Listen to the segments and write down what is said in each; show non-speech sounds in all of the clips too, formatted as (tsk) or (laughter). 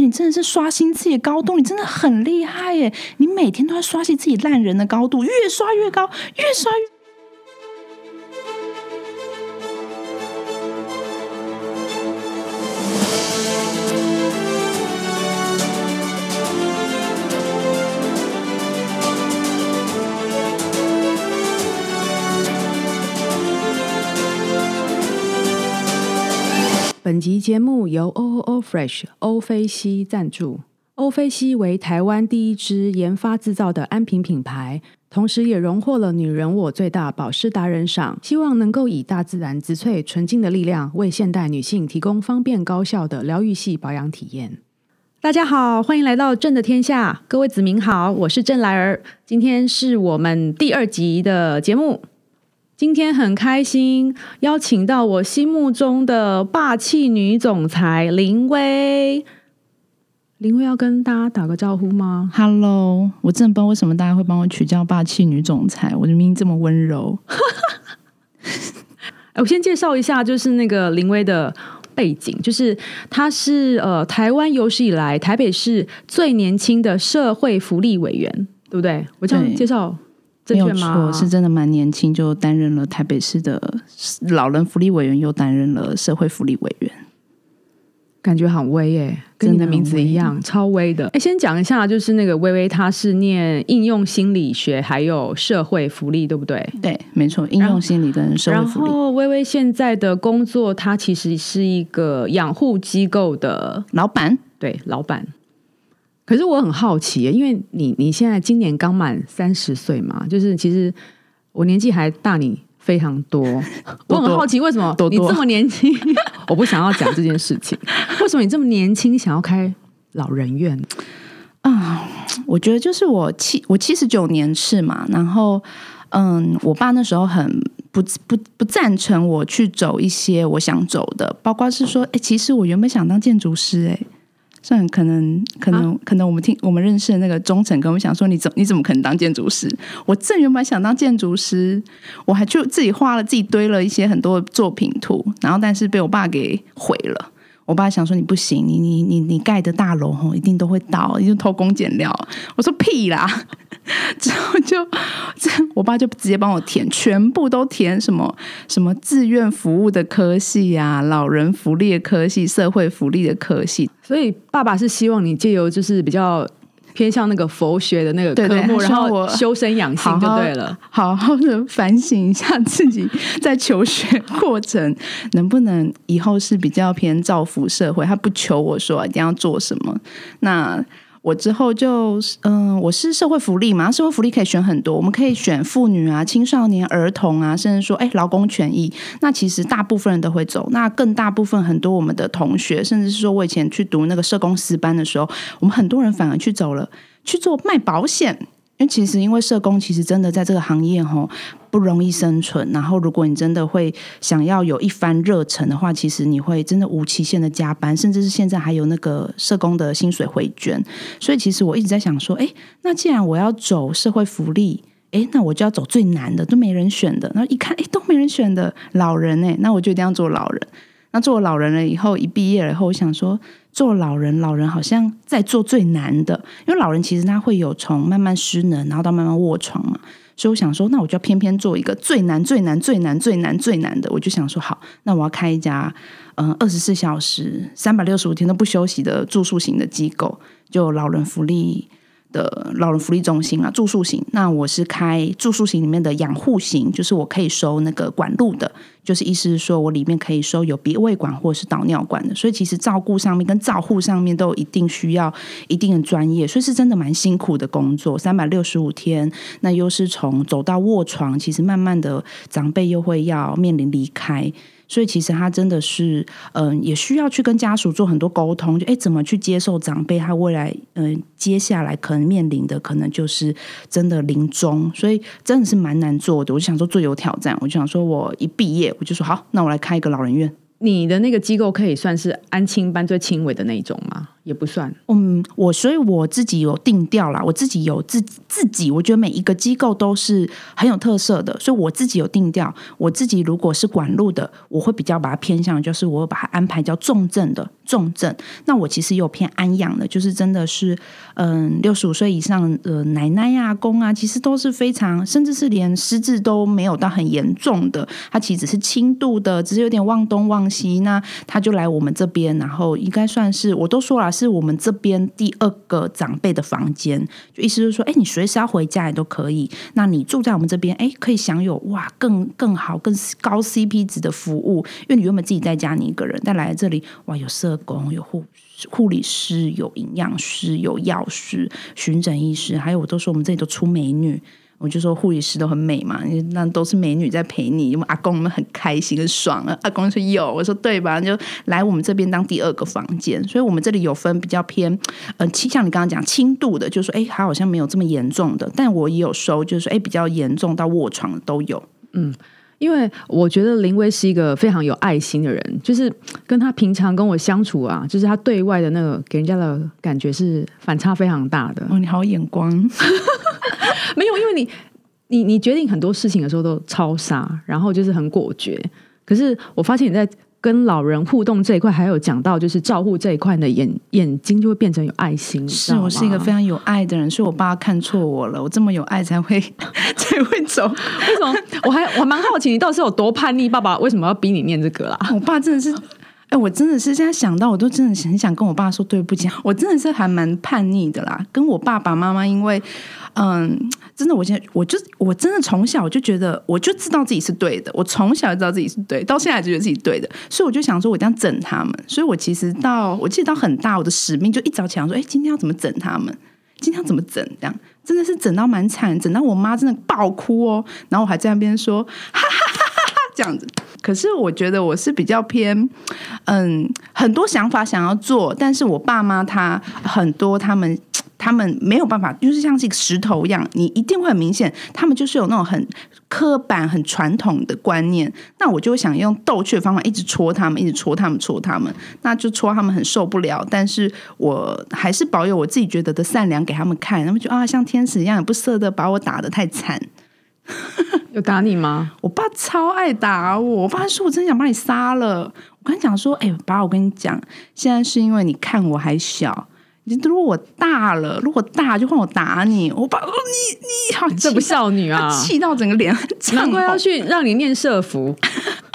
你真的是刷新自己的高度，你真的很厉害耶！你每天都在刷新自己烂人的高度，越刷越高，越刷越。本集节目由 O O O Fresh 欧菲西赞助。欧菲西为台湾第一支研发制造的安瓶品牌，同时也荣获了“女人我最大”保湿达人赏。希望能够以大自然植萃纯净的力量，为现代女性提供方便高效的疗愈系保养体验。大家好，欢迎来到正的天下，各位子民好，我是郑来儿。今天是我们第二集的节目。今天很开心，邀请到我心目中的霸气女总裁林薇。林薇要跟大家打个招呼吗？Hello，我真的不知道为什么大家会帮我取叫霸气女总裁，我的名字这么温柔。(laughs) 我先介绍一下，就是那个林薇的背景，就是她是呃台湾有史以来台北市最年轻的社会福利委员，对不对？我这样介绍。没有错，是真的蛮年轻，就担任了台北市的老人福利委员，又担任了社会福利委员，感觉很威耶，跟你的名字一样，超威的。哎，先讲一下，就是那个微微，他是念应用心理学，还有社会福利，对不对？对，没错，应用心理跟社会福利。然后微微现在的工作，他其实是一个养护机构的老板，对，老板。可是我很好奇，因为你你现在今年刚满三十岁嘛，就是其实我年纪还大你非常多，(laughs) 我很好奇为什么你这么年轻？(laughs) 我不想要讲这件事情，(laughs) 为什么你这么年轻想要开老人院啊？我觉得就是我七我七十九年是嘛，然后嗯，我爸那时候很不不不赞成我去走一些我想走的，包括是说，哎，其实我原本想当建筑师，哎。算可能可能可能我们听我们认识的那个忠诚跟我们想说你怎你怎么可能当建筑师？我正原本想当建筑师，我还就自己画了自己堆了一些很多作品图，然后但是被我爸给毁了。我爸想说你不行，你你你你盖的大楼吼一定都会倒，你就偷工减料。我说屁啦！(laughs) 之后就这，我爸就直接帮我填，全部都填什么什么志愿服务的科系呀，老人福利的科系，社会福利的科系。所以爸爸是希望你借由就是比较。偏向那个佛学的那个科目，然后修身养性就对了。好好的反省一下自己在求学过程，(laughs) 能不能以后是比较偏造福社会？他不求我说一定要做什么，那。我之后就嗯，我是社会福利嘛，社会福利可以选很多，我们可以选妇女啊、青少年、儿童啊，甚至说哎，劳工权益。那其实大部分人都会走，那更大部分很多我们的同学，甚至是说我以前去读那个社工师班的时候，我们很多人反而去走了去做卖保险。因为其实，因为社工其实真的在这个行业吼不容易生存。然后，如果你真的会想要有一番热忱的话，其实你会真的无期限的加班，甚至是现在还有那个社工的薪水回捐。所以，其实我一直在想说，哎，那既然我要走社会福利，哎，那我就要走最难的，都没人选的。然后一看，哎，都没人选的老人，哎，那我就一定要做老人。那做老人了以后，一毕业了以后，我想说。做老人，老人好像在做最难的，因为老人其实他会有从慢慢失能，然后到慢慢卧床嘛。所以我想说，那我就偏偏做一个最难、最难、最难、最难、最难的。我就想说，好，那我要开一家嗯二十四小时、三百六十五天都不休息的住宿型的机构，就老人福利。的老人福利中心啊，住宿型。那我是开住宿型里面的养护型，就是我可以收那个管路的，就是意思是说我里面可以收有鼻胃管或是导尿管的。所以其实照顾上面跟照护上面都有一定需要一定的专业，所以是真的蛮辛苦的工作。三百六十五天，那又是从走到卧床，其实慢慢的长辈又会要面临离开。所以其实他真的是，嗯，也需要去跟家属做很多沟通，就哎，怎么去接受长辈他未来，嗯，接下来可能面临的可能就是真的临终，所以真的是蛮难做的。我就想说最有挑战，我就想说我一毕业我就说好，那我来开一个老人院。你的那个机构可以算是安亲班最轻微的那一种吗？也不算。嗯，我所以我自己有定调啦，我自己有自自己，我觉得每一个机构都是很有特色的，所以我自己有定调。我自己如果是管路的，我会比较把它偏向，就是我把它安排叫重症的重症。那我其实有偏安养的，就是真的是嗯六十五岁以上的奶奶呀、公啊，其实都是非常，甚至是连失智都没有到很严重的，他其实只是轻度的，只是有点忘东忘西，那他就来我们这边，然后应该算是我都说了。是我们这边第二个长辈的房间，就意思就是说，哎，你随时要回家也都可以。那你住在我们这边，哎，可以享有哇更更好、更高 CP 值的服务。因为你原本自己在家，你一个人，但来这里，哇，有社工、有护护理师、有营养师、有药师、巡诊医师，还有我都说我们这里都出美女。我就说护理师都很美嘛，那都是美女在陪你，因为阿公们很开心很爽啊。阿公说有，我说对吧？就来我们这边当第二个房间，所以我们这里有分比较偏，呃，像你刚刚讲轻度的，就说，哎，他好像没有这么严重的，但我也有收，就是说，哎，比较严重到卧床的都有。嗯，因为我觉得林威是一个非常有爱心的人，就是跟他平常跟我相处啊，就是他对外的那个给人家的感觉是反差非常大的。哦，你好眼光。(laughs) 没有，因为你你你决定很多事情的时候都超杀，然后就是很果决。可是我发现你在跟老人互动这一块，还有讲到就是照顾这一块的眼眼睛就会变成有爱心。是我是一个非常有爱的人，所以我爸看错我了。我这么有爱才会 (laughs) 才会走。为什么？我还我蛮好奇，你到底是有多叛逆？爸爸为什么要逼你念这个啦？我爸真的是。哎，我真的是现在想到，我都真的很想跟我爸说对不起。我真的是还蛮叛逆的啦，跟我爸爸妈妈，因为嗯，真的，我现在我就我真的从小就觉得，我就知道自己是对的。我从小就知道自己是对，到现在就觉得自己对的，所以我就想说，我一定要整他们。所以我其实到我记得到很大，我的使命就一早起来说，哎，今天要怎么整他们？今天要怎么整？这样真的是整到蛮惨，整到我妈真的爆哭哦。然后我还在那边说，哈哈哈哈哈，这样子。可是我觉得我是比较偏，嗯，很多想法想要做，但是我爸妈他很多他们他们没有办法，就是像是一个石头一样，你一定会很明显，他们就是有那种很刻板、很传统的观念。那我就会想用逗趣的方法一直戳他们，一直戳他们，戳他们，那就戳他们很受不了。但是我还是保有我自己觉得的善良给他们看，他们就啊像天使一样，也不舍得把我打的太惨。(laughs) 有打你吗？我爸超爱打我。我爸说：“我真的想把你杀了。”我跟他讲说：“哎，爸，我跟你讲，现在是因为你看我还小。如果我大了，如果大就换我打你。”我爸说：“你你好，这不少女啊！”气到整个脸，难怪要去让你念社服。(laughs)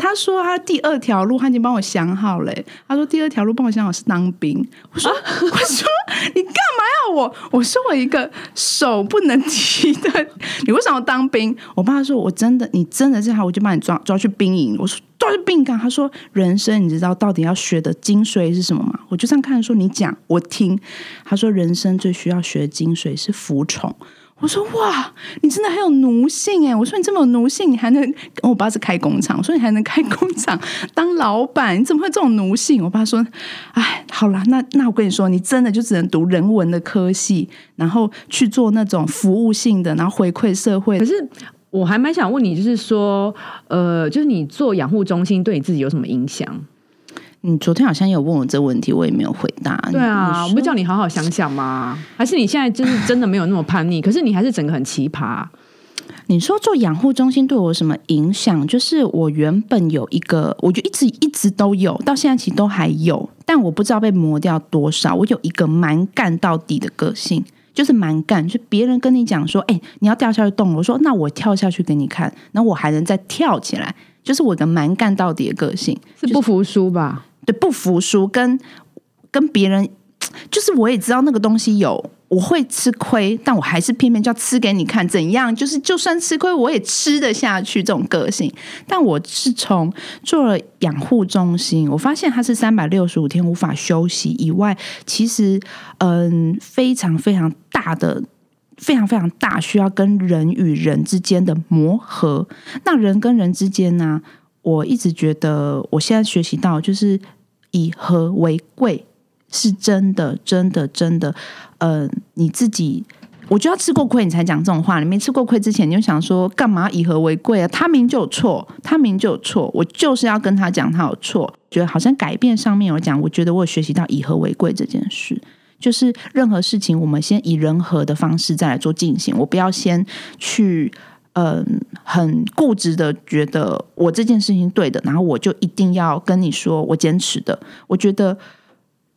他说他第二条路他已经帮我想好了。他说第二条路帮我想好是当兵。我说 (laughs) 我说你干嘛要我？我说我一个手不能提的，你为什么要当兵？我爸说我真的，你真的是好，我就把你抓抓去兵营。我说抓去兵营干？他说人生你知道到底要学的精髓是什么吗？我就这样看说你讲我听。他说人生最需要学的精髓是服从。我说哇，你真的很有奴性哎！我说你这么有奴性，你还能……我爸是开工厂，我说你还能开工厂 (laughs) 当老板，你怎么会这种奴性？我爸说：“哎，好了，那那我跟你说，你真的就只能读人文的科系，然后去做那种服务性的，然后回馈社会。”可是我还蛮想问你，就是说，呃，就是你做养护中心对你自己有什么影响？你昨天好像有问我这个问题，我也没有回答。对啊，我不叫你好好想想吗？还是你现在就是真的没有那么叛逆？可是你还是整个很奇葩。你说做养护中心对我有什么影响？就是我原本有一个，我就一直一直都有，到现在其实都还有，但我不知道被磨掉多少。我有一个蛮干到底的个性，就是蛮干，就别人跟你讲说：“哎，你要掉下去动了。”我说：“那我跳下去给你看。”那我还能再跳起来，就是我的蛮干到底的个性，是不服输吧？对，不服输，跟跟别人，就是我也知道那个东西有，我会吃亏，但我还是偏偏就要吃给你看，怎样？就是就算吃亏，我也吃得下去。这种个性，但我是从做了养护中心，我发现它是三百六十五天无法休息以外，其实嗯，非常非常大的，非常非常大，需要跟人与人之间的磨合。那人跟人之间呢？我一直觉得，我现在学习到就是以和为贵，是真的，真的，真的。呃，你自己我就要吃过亏你才讲这种话。你没吃过亏之前，你就想说干嘛以和为贵啊？他明就有错，他明就有错，我就是要跟他讲他有错。觉得好像改变上面有讲，我觉得我有学习到以和为贵这件事。就是任何事情，我们先以人和的方式再来做进行。我不要先去，嗯，很固执的觉得我这件事情对的，然后我就一定要跟你说我坚持的。我觉得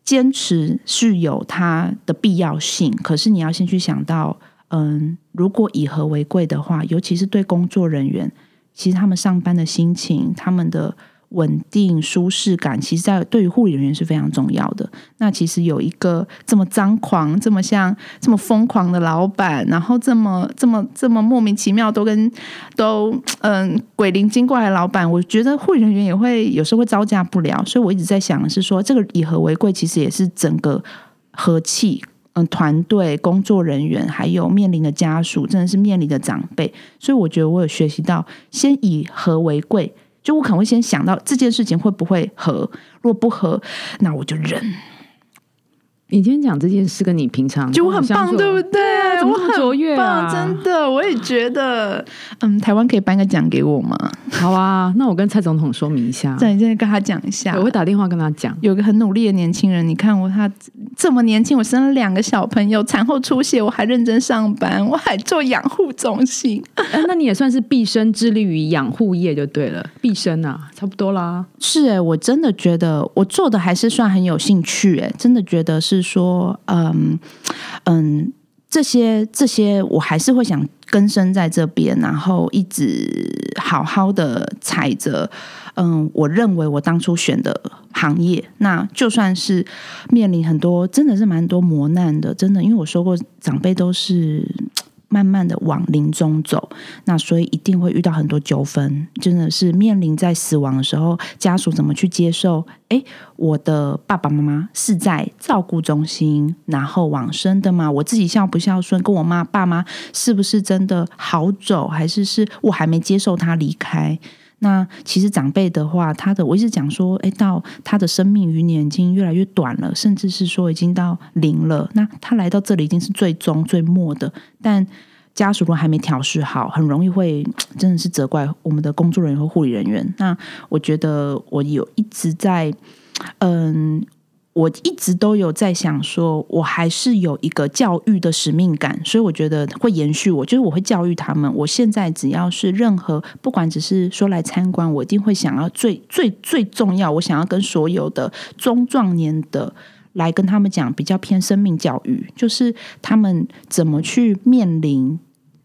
坚持是有它的必要性，可是你要先去想到，嗯，如果以和为贵的话，尤其是对工作人员，其实他们上班的心情，他们的。稳定舒适感，其实，在对于护理人员是非常重要的。那其实有一个这么张狂、这么像、这么疯狂的老板，然后这么、这么、这么莫名其妙都跟都嗯鬼灵精怪的老板，我觉得护理人员也会有时候会招架不了。所以我一直在想的是说，这个以和为贵，其实也是整个和气，嗯，团队工作人员还有面临的家属，真的是面临的长辈。所以我觉得我有学习到，先以和为贵。就我可能会先想到这件事情会不会合，如果不合，那我就忍。你今天讲这件事跟你平常就很棒，对不对？我很卓越啊，真的，我也觉得。嗯，台湾可以颁个奖给我吗？好啊，那我跟蔡总统说明一下，对，现在跟他讲一下，我会打电话跟他讲。有个很努力的年轻人，你看我他这么年轻，我生了两个小朋友，产后出血，我还认真上班，我还做养护中心。(laughs) 那你也算是毕生致力于养护业就对了，毕生啊，差不多啦。是哎，我真的觉得我做的还是算很有兴趣哎，真的觉得是说，嗯嗯。这些这些，我还是会想根生在这边，然后一直好好的踩着。嗯，我认为我当初选的行业，那就算是面临很多，真的是蛮多磨难的。真的，因为我说过，长辈都是。慢慢的往临终走，那所以一定会遇到很多纠纷，真的是面临在死亡的时候，家属怎么去接受？诶，我的爸爸妈妈是在照顾中心，然后往生的吗？我自己孝不孝顺？跟我妈爸妈是不是真的好走？还是是我还没接受他离开？那其实长辈的话，他的我一直讲说，哎，到他的生命余年已经越来越短了，甚至是说已经到零了。那他来到这里已经是最终最末的，但家属如果还没调试好，很容易会真的是责怪我们的工作人员和护理人员。那我觉得我有一直在，嗯。我一直都有在想，说我还是有一个教育的使命感，所以我觉得会延续。我就是我会教育他们。我现在只要是任何，不管只是说来参观，我一定会想要最最最重要，我想要跟所有的中壮年的来跟他们讲，比较偏生命教育，就是他们怎么去面临。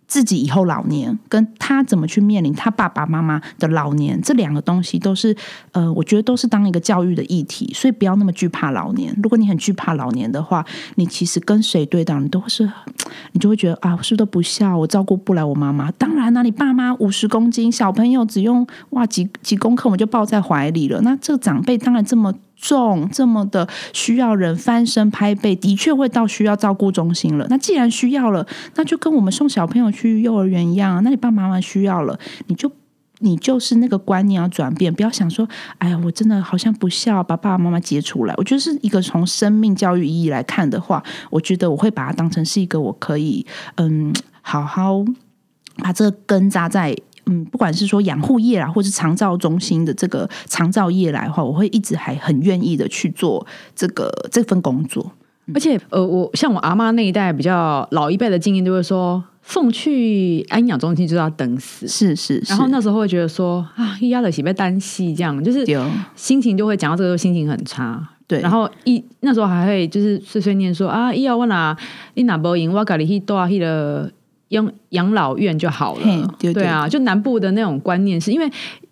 自己以后老年，跟他怎么去面临他爸爸妈妈的老年，这两个东西都是，呃，我觉得都是当一个教育的议题，所以不要那么惧怕老年。如果你很惧怕老年的话，你其实跟谁对待，你都是，(tsk) 你就会觉得啊，我是不是都不孝，我照顾不来我妈妈。当然啦，你爸妈五十公斤，小朋友只用哇几几公克，我们就抱在怀里了。那这个长辈当然这么。重这么的需要人翻身拍背，的确会到需要照顾中心了。那既然需要了，那就跟我们送小朋友去幼儿园一样。啊那你爸爸妈妈需要了，你就你就是那个观念要转变，不要想说，哎呀，我真的好像不孝，把爸爸妈妈接出来。我觉得是一个从生命教育意义来看的话，我觉得我会把它当成是一个我可以嗯好好把这个根扎在。嗯，不管是说养护业啦，或是长照中心的这个长照业来的话，我会一直还很愿意的去做这个这份工作。而且，呃，我像我阿妈那一代比较老一辈的经验，就会说送去安养中心就要等死，是是。然后那时候会觉得说啊，一压的喜被单戏这样，就是心情就会讲到这个时候心情很差。对，然后一那时候还会就是碎碎念说啊，医药我拿你拿不赢，我家里去多去了。养养老院就好了，对啊，就南部的那种观念，是因为。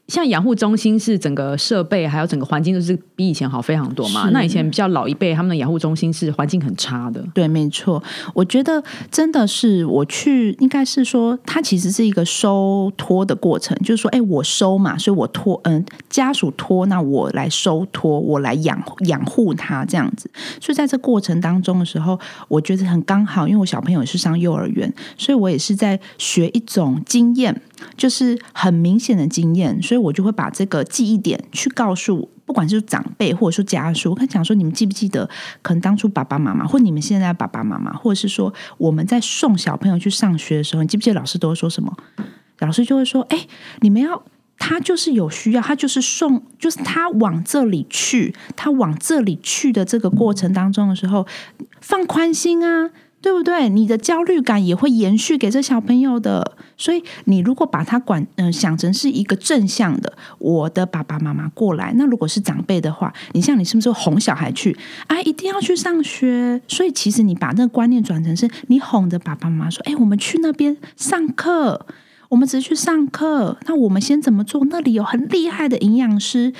像养护中心是整个设备还有整个环境都是比以前好非常多嘛？那以前比较老一辈他们的养护中心是环境很差的。对，没错。我觉得真的是我去，应该是说它其实是一个收托的过程，就是说，哎，我收嘛，所以我托，嗯，家属托，那我来收托，我来养养护他这样子。所以在这过程当中的时候，我觉得很刚好，因为我小朋友是上幼儿园，所以我也是在学一种经验，就是很明显的经验，所以。我就会把这个记忆点去告诉，不管是长辈或者说家属，我跟讲说，你们记不记得，可能当初爸爸妈妈，或你们现在爸爸妈妈，或者是说我们在送小朋友去上学的时候，你记不记得老师都会说什么？老师就会说，哎，你们要。他就是有需要，他就是送，就是他往这里去，他往这里去的这个过程当中的时候，放宽心啊，对不对？你的焦虑感也会延续给这小朋友的，所以你如果把他管嗯想成是一个正向的，我的爸爸妈妈过来，那如果是长辈的话，你像你是不是哄小孩去啊？一定要去上学，所以其实你把那个观念转成是你哄着爸爸妈妈说，哎，我们去那边上课。我们只是去上课，那我们先怎么做？那里有很厉害的营养师，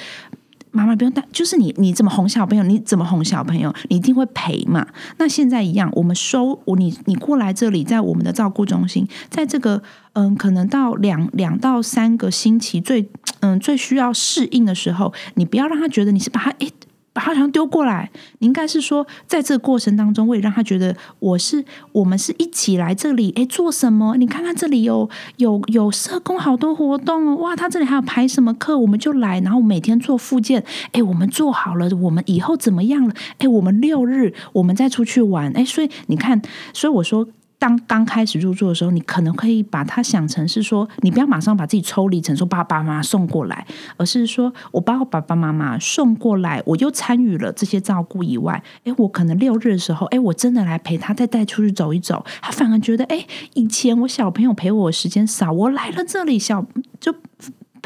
妈妈不用带。就是你，你怎么哄小朋友？你怎么哄小朋友？你一定会陪嘛？那现在一样，我们收我你，你过来这里，在我们的照顾中心，在这个嗯，可能到两两到三个星期最嗯最需要适应的时候，你不要让他觉得你是把他诶。把他好像丢过来，你应该是说，在这个过程当中，我也让他觉得我是我们是一起来这里，哎，做什么？你看看这里有有有社工好多活动哦，哇，他这里还有排什么课，我们就来，然后每天做复健，哎，我们做好了，我们以后怎么样了？哎，我们六日我们再出去玩，哎，所以你看，所以我说。当刚开始入住的时候，你可能可以把它想成是说，你不要马上把自己抽离成说爸爸妈妈送过来，而是说我把我爸爸妈妈送过来，我又参与了这些照顾以外，哎，我可能六日的时候，哎，我真的来陪他，再带出去走一走，他反而觉得，哎，以前我小朋友陪我时间少，我来了这里，小就。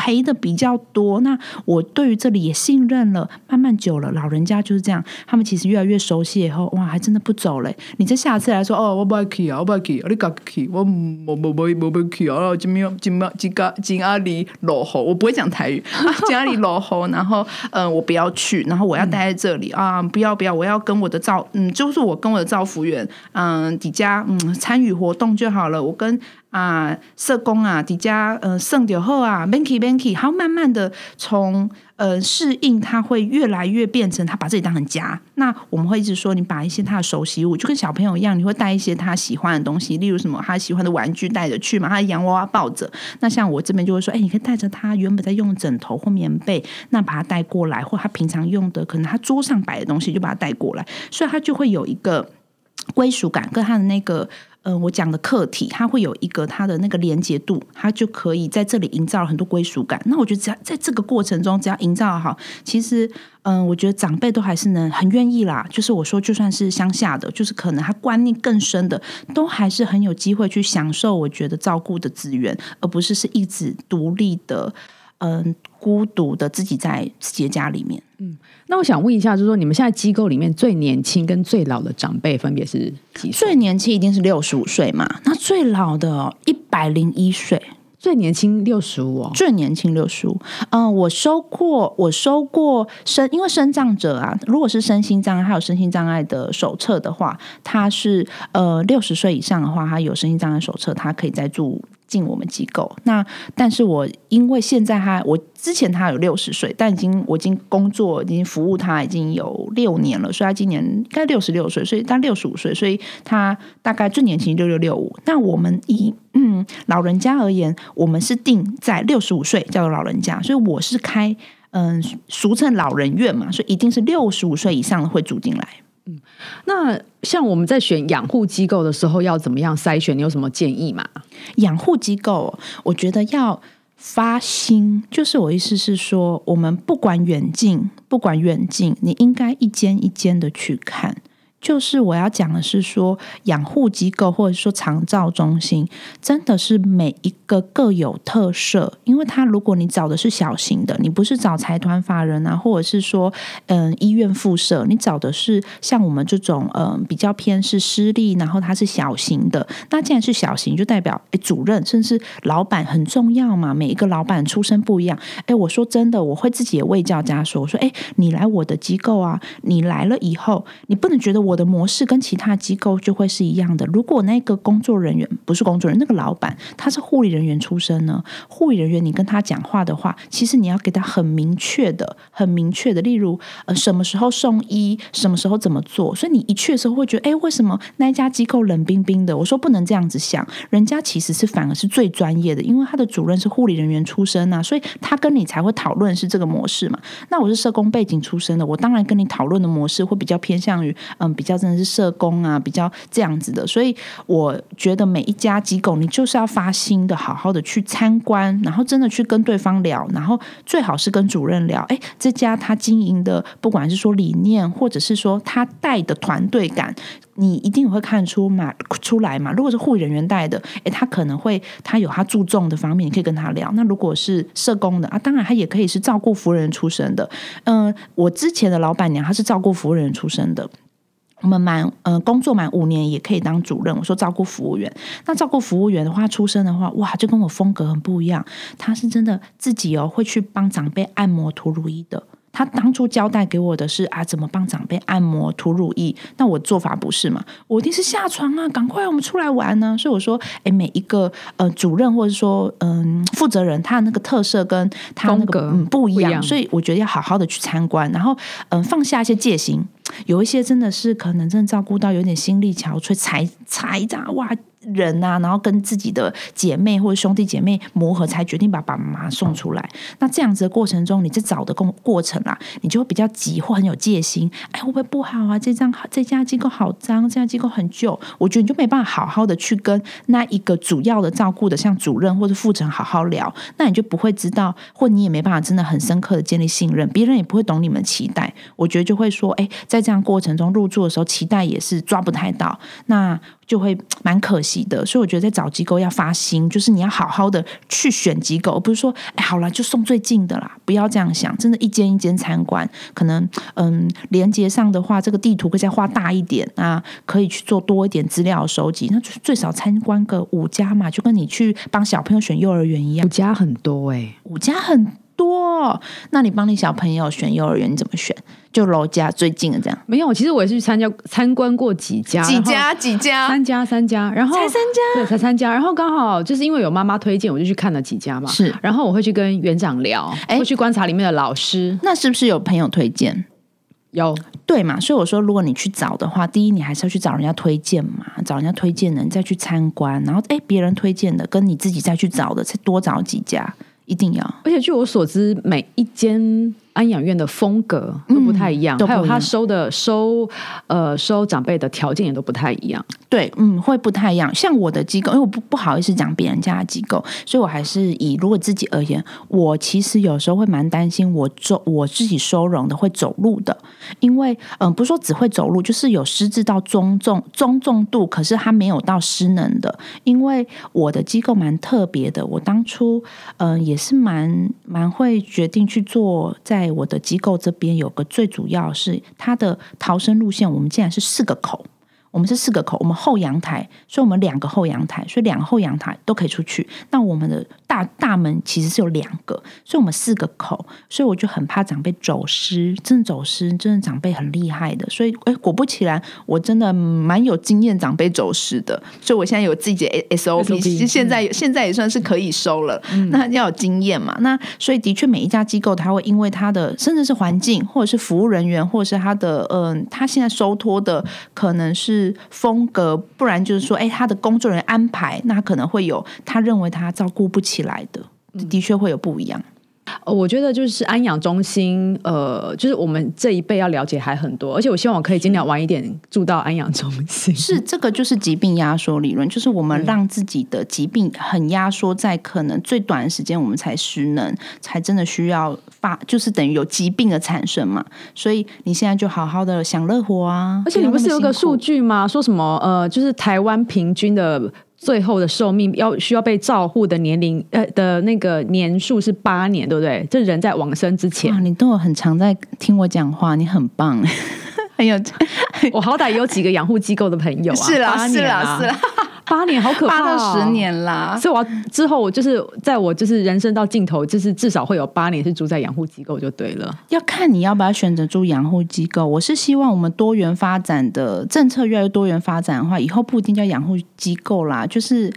赔的比较多，那我对于这里也信任了，慢慢久了，老人家就是这样，他们其实越来越熟悉以后，哇，还真的不走嘞。你这下次来说，哦，我不爱去啊，我不爱去，你敢去？我我我我我不去啊，今天今天今个今阿里落后，我不会讲台语，(laughs) 今阿里落后，然后嗯，我不要去，然后我要待在这里啊，不要不要，我要跟我的照嗯，就是我跟我的照服员嗯，几家嗯参与活动就好了，我跟。啊，社工啊，底家呃，剩掉后啊，banky banky，好慢慢的从呃适应，他会越来越变成他把自己当成家。那我们会一直说，你把一些他的熟悉物，就跟小朋友一样，你会带一些他喜欢的东西，例如什么他喜欢的玩具带着去嘛，他的洋娃娃抱着。那像我这边就会说，哎，你可以带着他原本在用的枕头或棉被，那把他带过来，或他平常用的，可能他桌上摆的东西，就把他带过来，所以他就会有一个归属感，跟他的那个。嗯，我讲的课题，它会有一个它的那个连接度，它就可以在这里营造很多归属感。那我觉得，只要在这个过程中，只要营造好，其实，嗯，我觉得长辈都还是能很愿意啦。就是我说，就算是乡下的，就是可能他观念更深的，都还是很有机会去享受。我觉得照顾的资源，而不是是一直独立的。嗯，孤独的自己在自己的家里面。嗯，那我想问一下，就是说你们现在机构里面最年轻跟最老的长辈分别是几岁？最年轻一定是六十五岁嘛？那最老的一百零一岁，最年轻六十五哦，最年轻六十五。嗯，我收过，我收过身，因为身障者啊，如果是身心障碍还有身心障碍的手册的话，他是呃六十岁以上的话，他有身心障碍手册，他可以再住。进我们机构，那但是我因为现在他，我之前他有六十岁，但已经我已经工作，已经服务他已经有六年了，所以他今年应该六十六岁，所以他六十五岁，所以他大概最年轻六六六五。那我们以嗯老人家而言，我们是定在六十五岁叫做老人家，所以我是开嗯俗称老人院嘛，所以一定是六十五岁以上的会住进来。嗯，那像我们在选养护机构的时候，要怎么样筛选？你有什么建议吗？养护机构，我觉得要发心，就是我意思是说，我们不管远近，不管远近，你应该一间一间的去看。就是我要讲的是说，养护机构或者说长照中心，真的是每一个各有特色。因为他如果你找的是小型的，你不是找财团法人啊，或者是说嗯医院附设，你找的是像我们这种嗯比较偏是私立，然后它是小型的。那既然是小型，就代表诶主任甚至老板很重要嘛。每一个老板出身不一样。诶，我说真的，我会自己也未教家说，我说诶，你来我的机构啊，你来了以后，你不能觉得我。我的模式跟其他机构就会是一样的。如果那个工作人员不是工作人员，那个老板他是护理人员出身呢，护理人员你跟他讲话的话，其实你要给他很明确的、很明确的，例如呃什么时候送医，什么时候怎么做。所以你一去的时候会觉得，哎，为什么那一家机构冷冰冰的？我说不能这样子想，人家其实是反而是最专业的，因为他的主任是护理人员出身啊，所以他跟你才会讨论是这个模式嘛。那我是社工背景出身的，我当然跟你讨论的模式会比较偏向于，嗯，比较真的是社工啊，比较这样子的。所以我觉得每一家机构，你就是要发心的，好好的去参观，然后真的去跟对方聊，然后最好是跟主任聊，哎，这家他经营的，不管是说理念，或者是说他带的团队感。你一定会看出嘛出来嘛？如果是护理人员带的，诶，他可能会他有他注重的方面，你可以跟他聊。那如果是社工的啊，当然他也可以是照顾服务人出身的。嗯，我之前的老板娘她是照顾服务人出身的，我们满嗯工作满五年也可以当主任。我说照顾服务员，那照顾服务员的话出身的话，哇，就跟我风格很不一样。他是真的自己哦会去帮长辈按摩涂乳液的。他当初交代给我的是啊，怎么帮长辈按摩、涂乳液？那我做法不是嘛？我一定是下床啊，赶快我们出来玩呢。所以我说，哎，每一个呃主任或者说嗯负责人，他的那个特色跟他那个嗯不一样，所以我觉得要好好的去参观，然后嗯放下一些戒心。有一些真的是可能真的照顾到有点心力憔悴，才才这样哇。人啊，然后跟自己的姐妹或者兄弟姐妹磨合，才决定把爸妈送出来。那这样子的过程中，你在找的过过程啊，你就会比较急或很有戒心。哎，会不会不好啊？这张这家机构好脏，这家机构很旧。我觉得你就没办法好好的去跟那一个主要的照顾的，像主任或者副诊好好聊。那你就不会知道，或你也没办法真的很深刻的建立信任，别人也不会懂你们期待。我觉得就会说，哎，在这样过程中入住的时候，期待也是抓不太到。那就会蛮可惜的，所以我觉得在找机构要发心，就是你要好好的去选机构，而不是说，哎，好了就送最近的啦，不要这样想，真的，一间一间参观，可能，嗯，连接上的话，这个地图可以再画大一点啊，可以去做多一点资料收集，那最少参观个五家嘛，就跟你去帮小朋友选幼儿园一样，五家很多哎，五家很多，那你帮你小朋友选幼儿园，你怎么选？就楼家最近的这样，没有。其实我也是去参加参观过几家，几家几家，三家三家，然后才三家，对，才三家。然后刚好就是因为有妈妈推荐，我就去看了几家嘛。是，然后我会去跟园长聊，会去观察里面的老师。那是不是有朋友推荐？有，对嘛？所以我说，如果你去找的话，第一你还是要去找人家推荐嘛，找人家推荐的，你再去参观。然后，哎，别人推荐的跟你自己再去找的，再多找几家，一定要。而且据我所知，每一间。安养院的风格都不太一样，还有他收的收呃收长辈的条件也都不太一样。对，嗯，会不太一样。像我的机构，因为我不不好意思讲别人家的机构，所以我还是以如果自己而言，我其实有时候会蛮担心我走我自己收容的会走路的，因为嗯，不是说只会走路，就是有失智到中重中重度，可是他没有到失能的。因为我的机构蛮特别的，我当初嗯也是蛮蛮会决定去做在。在我的机构这边有个最主要是它的逃生路线，我们竟然是四个口。我们是四个口，我们后阳台，所以我们两个后阳台，所以两个后阳台都可以出去。那我们的大大门其实是有两个，所以我们四个口，所以我就很怕长辈走失，真的走失，真的长辈很厉害的。所以，哎，果不其然，我真的蛮有经验，长辈走失的。所以我现在有自己的 SOP，现在现在也算是可以收了。那要有经验嘛？那所以的确，每一家机构他会因为他的甚至是环境，或者是服务人员，或者是他的嗯，他现在收托的可能是。风格，不然就是说，哎，他的工作人员安排，那可能会有他认为他照顾不起来的，的确会有不一样。我觉得就是安养中心，呃，就是我们这一辈要了解还很多，而且我希望我可以尽量晚一点住到安养中心。是这个就是疾病压缩理论，就是我们让自己的疾病很压缩在可能最短的时间，我们才失能，才真的需要发，就是等于有疾病的产生嘛。所以你现在就好好的享乐活啊！而且你不是有个数据吗？说什么呃，就是台湾平均的。最后的寿命要需要被照护的年龄呃的那个年数是八年，对不对？这人在往生之前，你都有很常在听我讲话，你很棒，(laughs) (laughs) 很有。我好歹有几个养护机构的朋友啊，(laughs) 是啦，是啦，是啦。八年好可怕、八哦，到十。年啦。所以我要之后，我就是在我就是人生到尽头，就是至少会有八年是住在养护机构就对了。要看你要不要选择住养护机构。我是希望我们多元发展的政策越来越多元发展的话，以后不一定叫养护机构啦，就是。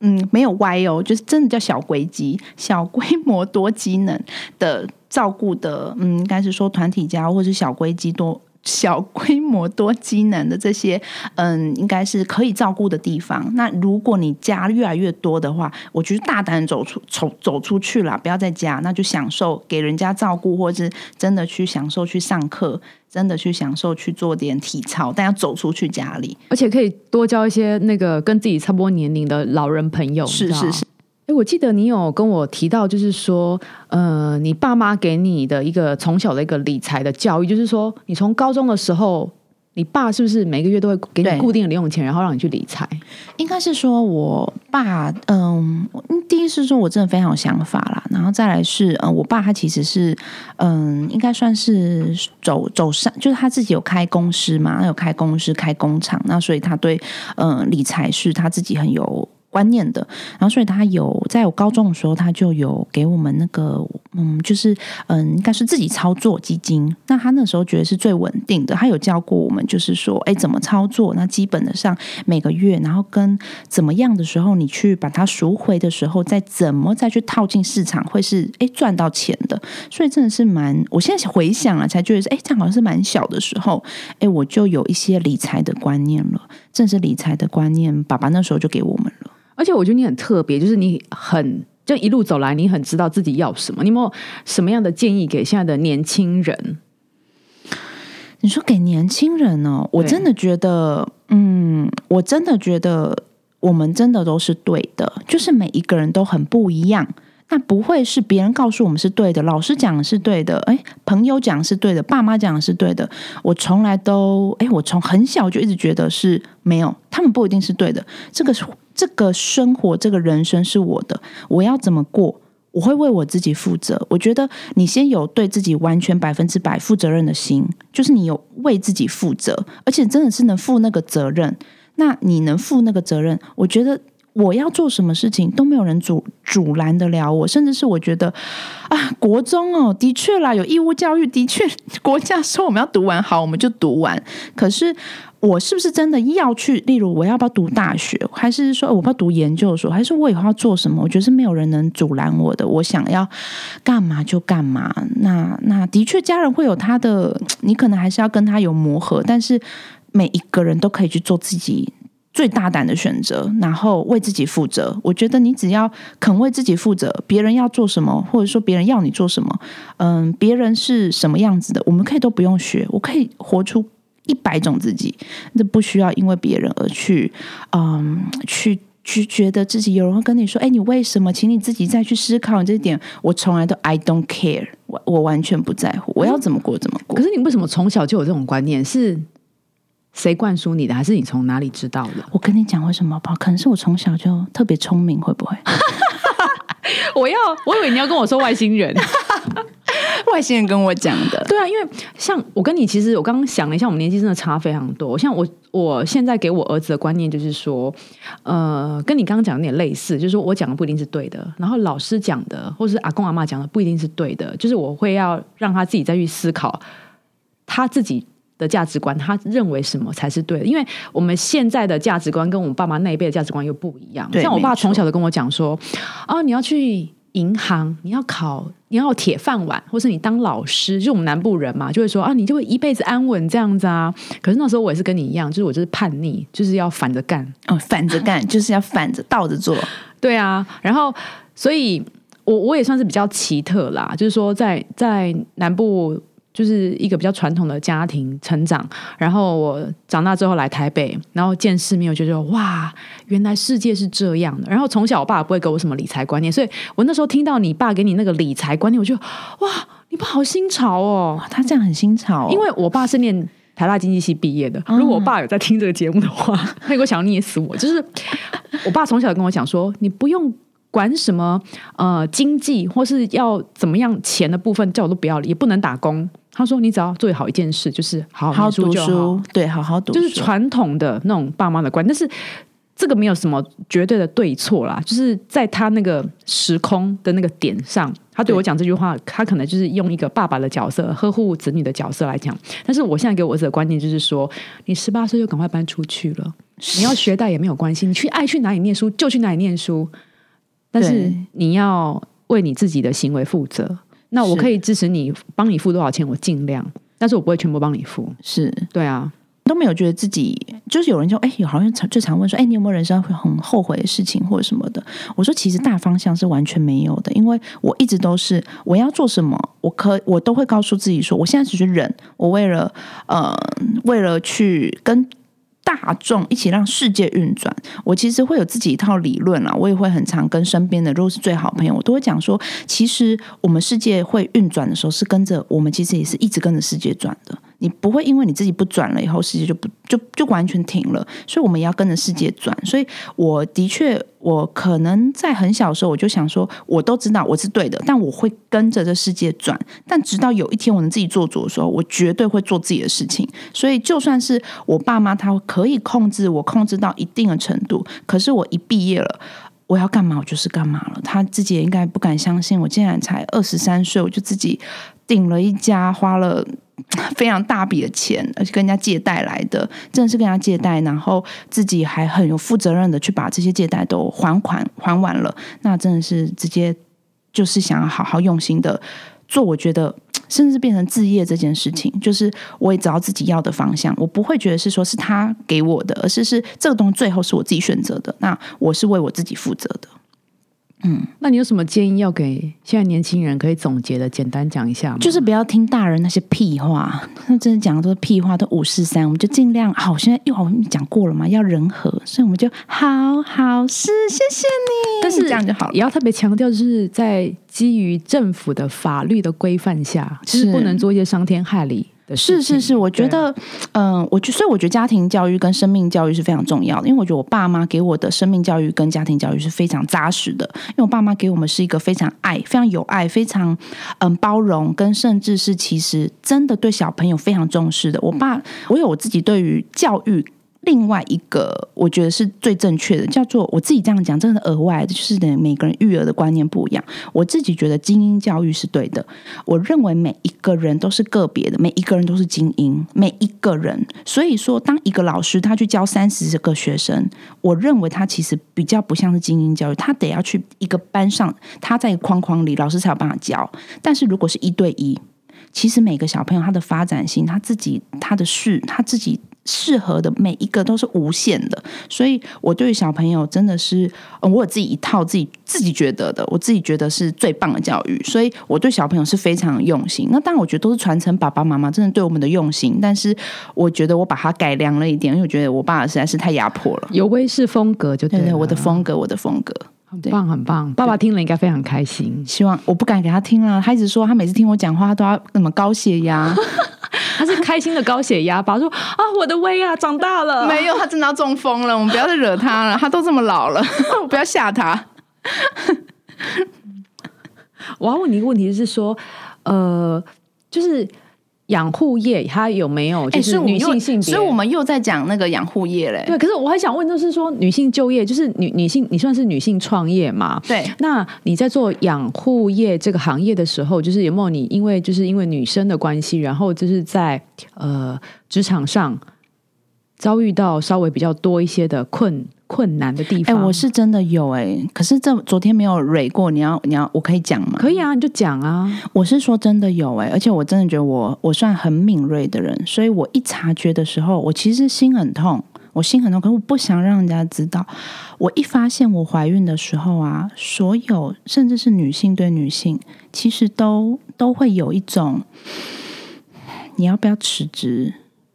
嗯，没有歪哦，就是真的叫小规机、(laughs) 小规模多机能的照顾的，嗯，应该是说团体家或是小规机多小规模多机能的这些，嗯，应该是可以照顾的地方。那如果你家越来越多的话，我觉得大胆走出走走出去了，不要在家，那就享受给人家照顾，或是真的去享受去上课，真的去享受去做点体操，但要走出去家里。而且可以多交一些那个跟自己差不多年龄的老人朋友。是是是，哎，我记得你有跟我提到，就是说，呃，你爸妈给你的一个从小的一个理财的教育，就是说，你从高中的时候，你爸是不是每个月都会给你固定的零用钱，然后让你去理财？应该是说我爸，嗯，第一是说我真的非常有想法啦，然后再来是，嗯，我爸他其实是，嗯，应该算是走走上，就是他自己有开公司嘛，他有开公司、开工厂，那所以他对，嗯，理财是他自己很有。观念的，然后所以他有在我高中的时候，他就有给我们那个，嗯，就是嗯，应该是自己操作基金。那他那时候觉得是最稳定的，他有教过我们，就是说，哎，怎么操作？那基本的上每个月，然后跟怎么样的时候，你去把它赎回的时候，再怎么再去套进市场，会是哎赚到钱的。所以真的是蛮，我现在回想了，才觉得是哎，这样好像是蛮小的时候，哎，我就有一些理财的观念了。正是理财的观念，爸爸那时候就给我们了。而且我觉得你很特别，就是你很就一路走来，你很知道自己要什么。你有没有什么样的建议给现在的年轻人？你说给年轻人哦，我真的觉得，嗯，我真的觉得我们真的都是对的，就是每一个人都很不一样。那不会是别人告诉我们是对的，老师讲的是对的，哎，朋友讲是对的，爸妈讲的是对的。我从来都，哎，我从很小就一直觉得是没有，他们不一定是对的。这个这个生活，这个人生是我的，我要怎么过？我会为我自己负责。我觉得你先有对自己完全百分之百负责任的心，就是你有为自己负责，而且真的是能负那个责任。那你能负那个责任，我觉得我要做什么事情都没有人阻阻拦得了我，甚至是我觉得啊，国中哦，的确啦，有义务教育，的确 (laughs) 国家说我们要读完，好，我们就读完。可是我是不是真的要去？例如，我要不要读大学，还是说我不要读研究所，还是我以后要做什么？我觉得是没有人能阻拦我的。我想要干嘛就干嘛。那那的确，家人会有他的，你可能还是要跟他有磨合，但是每一个人都可以去做自己。最大胆的选择，然后为自己负责。我觉得你只要肯为自己负责，别人要做什么，或者说别人要你做什么，嗯，别人是什么样子的，我们可以都不用学，我可以活出一百种自己，那不需要因为别人而去，嗯，去去觉得自己有人会跟你说，哎，你为什么？请你自己再去思考这一点。我从来都 I don't care，我我完全不在乎，我要怎么过怎么过可。是你为什么从小就有这种观念？是谁灌输你的，还是你从哪里知道的？(laughs) 我跟你讲为什么吧，可能是我从小就特别聪明，会不会？(laughs) 我要，我以为你要跟我说外星人。(laughs) 外星人跟我讲的，对啊，因为像我跟你，其实我刚刚想了一下，我们年纪真的差非常多。像我，我现在给我儿子的观念就是说，呃，跟你刚刚讲的有点类似，就是说我讲的不一定是对的，然后老师讲的，或是阿公阿妈讲的不一定是对的，就是我会要让他自己再去思考他自己。的价值观，他认为什么才是对的？因为我们现在的价值观跟我们爸妈那一辈的价值观又不一样。像我爸从小就跟我讲说：“啊，你要去银行，你要考，你要铁饭碗，或是你当老师，就我们南部人嘛，就会说啊，你就会一辈子安稳这样子啊。可是那时候我也是跟你一样，就是我就是叛逆，就是要反着干。哦，反着干，(laughs) 就是要反着倒着做。对啊，然后所以我我也算是比较奇特啦，就是说在在南部。就是一个比较传统的家庭成长，然后我长大之后来台北，然后见世面，我就觉得哇，原来世界是这样的。然后从小我爸也不会给我什么理财观念，所以我那时候听到你爸给你那个理财观念，我就哇，你爸好新潮哦。(laughs) 他这样很新潮、哦，因为我爸是念台大经济系毕业的，嗯如果我爸有在听这个节目的话，他如果想要捏死我，就是我爸从小跟我讲说，你不用管什么呃经济或是要怎么样钱的部分，叫我都不要理，也不能打工。他说你只要做好一件事，就是好好好读书对，好好读书，就是传统的那种爸妈的观念，但是这个没有什么绝对的对错啦，就是在他那个时空的那个点上，他对我讲这句话，他可能就是用一个爸爸的角色呵护子女的角色来讲。但是我现在给我儿子的观念就是说，你十八岁就赶快搬出去了，你要学贷也没有关系，你去爱去哪里念书就去哪里念书，但是你要为你自己的行为负责。那我可以支持你，帮你付多少钱，我尽量，但是我不会全部帮你付。是对啊，都没有觉得自己，就是有人就哎，有好像常最常问说，哎，你有没有人生会很后悔的事情或者什么的？我说其实大方向是完全没有的，因为我一直都是我要做什么，我可我都会告诉自己说，我现在只是忍，我为了呃，为了去跟。大众一起让世界运转，我其实会有自己一套理论啦。我也会很常跟身边的，如果是最好朋友，我都会讲说，其实我们世界会运转的时候，是跟着我们，其实也是一直跟着世界转的。你不会因为你自己不转了以后，世界就不就就完全停了。所以我们也要跟着世界转。所以我的确，我可能在很小的时候，我就想说，我都知道我是对的，但我会跟着这世界转。但直到有一天我能自己做主的时候，我绝对会做自己的事情。所以就算是我爸妈他可以控制我，控制到一定的程度，可是我一毕业了。我要干嘛，我就是干嘛了。他自己也应该不敢相信，我竟然才二十三岁，我就自己顶了一家，花了非常大笔的钱，而且跟人家借贷来的，真的是跟人家借贷，然后自己还很有负责任的去把这些借贷都还款还完了。那真的是直接就是想要好好用心的做，我觉得。甚至变成置业这件事情，就是我也找到自己要的方向，我不会觉得是说是他给我的，而是是这个东西最后是我自己选择的，那我是为我自己负责的。那你有什么建议要给现在年轻人可以总结的？简单讲一下吗？就是不要听大人那些屁话，(laughs) 那真的讲的都是屁话，都五四三，我们就尽量好。现在又我们讲过了嘛，要人和，所以我们就好好是，谢谢你。但是这样就好了。也要特别强调，就是在基于政府的法律的规范下，就是是不能做一些伤天害理的事情。是是是，我觉得，嗯、我觉所以我觉得家庭教育跟生命教育是非常重要的，因为我觉得我爸妈给我的生命教育跟家庭教育是非常扎实的，因为我爸妈给我们是一个非常爱、非常有爱、非常嗯包容，跟甚至是其实真的对小朋友非常重视的。我爸，我有我自己对于教育。另外一个，我觉得是最正确的，叫做我自己这样讲，真的额外的，就是每个人育儿的观念不一样。我自己觉得精英教育是对的，我认为每一个人都是个别的，每一个人都是精英，每一个人。所以说，当一个老师他去教三十个学生，我认为他其实比较不像是精英教育，他得要去一个班上，他在框框里，老师才有办法教。但是如果是一对一，其实每个小朋友他的发展性，他自己他的事，他自己适合的每一个都是无限的。所以我对于小朋友真的是，呃我有自己一套自己自己觉得的，我自己觉得是最棒的教育。所以我对小朋友是非常用心。那当然，我觉得都是传承爸爸妈妈真的对我们的用心。但是我觉得我把它改良了一点，因为我觉得我爸实在是太压迫了。有威式风格就对我的风格，我的风格。很棒很棒，爸爸听了应该非常开心。希望我不敢给他听了，他一直说他每次听我讲话，他都要什么高血压。他是开心的高血压吧？说啊，我的威啊长大了，(laughs) 没有，他真的要中风了，我们不要再惹他了，他都这么老了，(laughs) 不要吓他。我要问你一个问题，是说，呃，就是养护业它有没有就哎，是女性性别？所以我们又在讲那个养护业嘞。对，可是我还想问，就是说女性就业，就是女女性，你算是女性创业嘛？对那你在做养护业这个行业的时候，就是有没有你因为就是因为女生的关系，然后就是在呃职场上遭遇到稍微比较多一些的困困难的地方哎、方？我是真的有哎、可是这昨天没有蕊过，你要你要我可以讲吗？可以啊，你就讲啊。我是说真的有哎、而且我真的觉得我我算很敏锐的人，所以我一察觉的时候，我其实心很痛，我心很痛，可是我不想让人家知道。我一发现我怀孕的时候啊，所有甚至是女性对女性，其实都都会有一种你要不要辞职？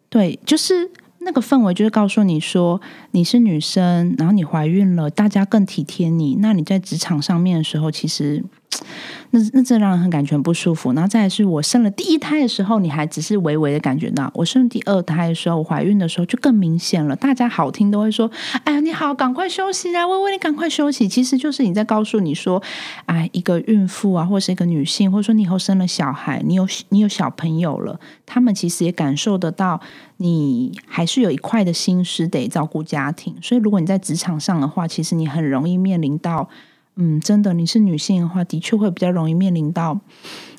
对，就是那个氛围，就是告诉你说你是女生，然后你怀孕了，大家更体贴你。那你在职场上面的时候，其实 (tsk) 那那真让人很感觉很不舒服。然后再来是我生了第一胎的时候，你还只是微微的感觉到；我生第二胎的时候，我怀孕的时候就更明显了。大家好听都会说：“哎呀，你好，赶快休息啊，微微，你赶快休息。”其实就是你在告诉你说：“哎，一个孕妇啊，或是一个女性，或者说你以后生了小孩，你有你有小朋友了，他们其实也感受得到，你还是有一块的心思得照顾家庭。所以，如果你在职场上的话，其实你很容易面临到。嗯，真的，你是女性的话，的确会比较容易面临到，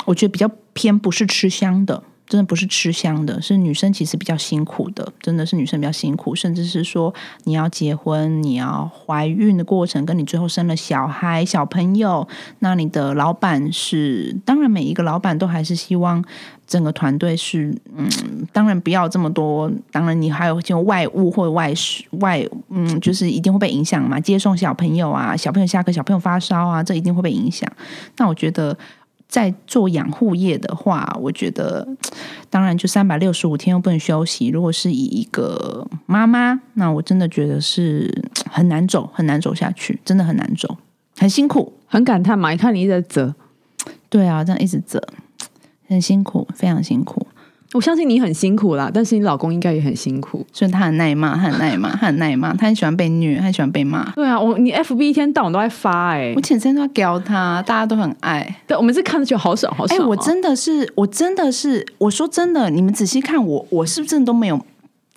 我觉得比较偏不是吃香的，真的不是吃香的，是女生其实比较辛苦的，真的是女生比较辛苦，甚至是说你要结婚，你要怀孕的过程，跟你最后生了小孩、小朋友，那你的老板是，当然每一个老板都还是希望。整个团队是，嗯，当然不要这么多，当然你还有就外务或外事外，嗯，就是一定会被影响嘛。接送小朋友啊，小朋友下课，小朋友发烧啊，这一定会被影响。那我觉得，在做养护业的话，我觉得，(tsk) 当然就三百六十五天又不能休息。如果是以一个妈妈，那我真的觉得是 (tsk) 很难走，很难走下去，真的很难走，很辛苦，很感叹嘛。你看你一直折，对啊，这样一直折。很辛苦，非常辛苦。我相信你很辛苦啦，但是你老公应该也很辛苦，所以他很耐骂，他很耐骂，他很耐骂，他很喜欢被虐，他很喜欢被骂。对啊，我你 FB 一天到晚都在发哎，我前天都要教他，大家都很爱。对，我们是看着就好爽，好爽。哎，我真的是，我真的是，我说真的，你们仔细看我，我是不是真的都没有？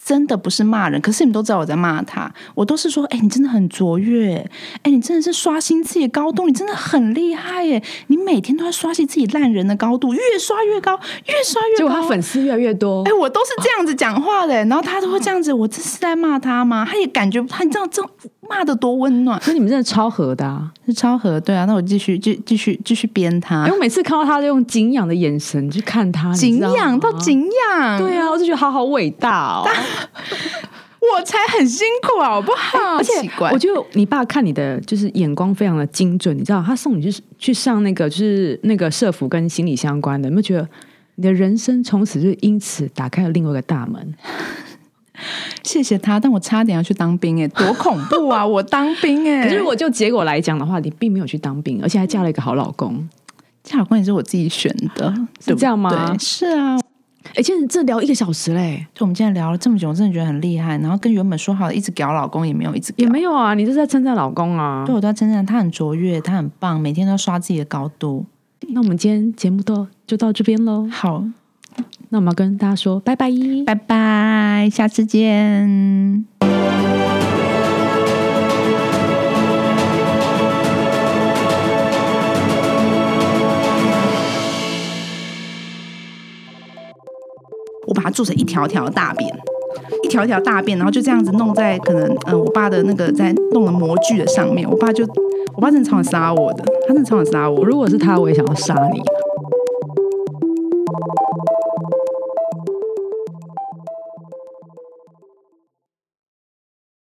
真的不是骂人，可是你们都知道我在骂他。我都是说，哎，你真的很卓越，哎，你真的是刷新自己的高度，你真的很厉害耶！你每天都在刷新自己烂人的高度，越刷越高，越刷越高。结果他粉丝越来越多。哎，我都是这样子讲话的，然后他都会这样子。我这是在骂他吗？他也感觉他，你知道这骂的多温暖。所以你们真的超合的，是超合。对啊，那我继续继继续继续编他。因为每次看到他，都用敬仰的眼神去看他，敬仰到敬仰。对啊，我就觉得好好伟大哦。(laughs) (laughs) 我才很辛苦好不好？而且我觉得你爸看你的就是眼光非常的精准，你知道，他送你去去上那个就是那个社服跟心理相关的，有没有觉得你的人生从此就因此打开了另外一个大门？谢谢他，但我差点要去当兵哎，多恐怖啊！我当兵哎，可是如果就结果来讲的话，你并没有去当兵，而且还嫁了一个好老公，嫁老公也是我自己选的，是这样吗？是啊。哎，今天这聊一个小时嘞，就我们今天聊了这么久，我真的觉得很厉害。然后跟原本说好的一直屌老公也没有一直也没有啊，你是在称赞老公啊？对，我都在称赞他很卓越，他很棒，每天都要刷自己的高度。那我们今天节目都就到这边喽。好，那我们要跟大家说拜拜，拜拜，下次见。把它做成一条条大便，一条条大便，然后就这样子弄在可能嗯，我爸的那个在弄的模具的上面。我爸就，我爸真的超想杀我的，他真的超想杀我。如果是他，我也想要杀你。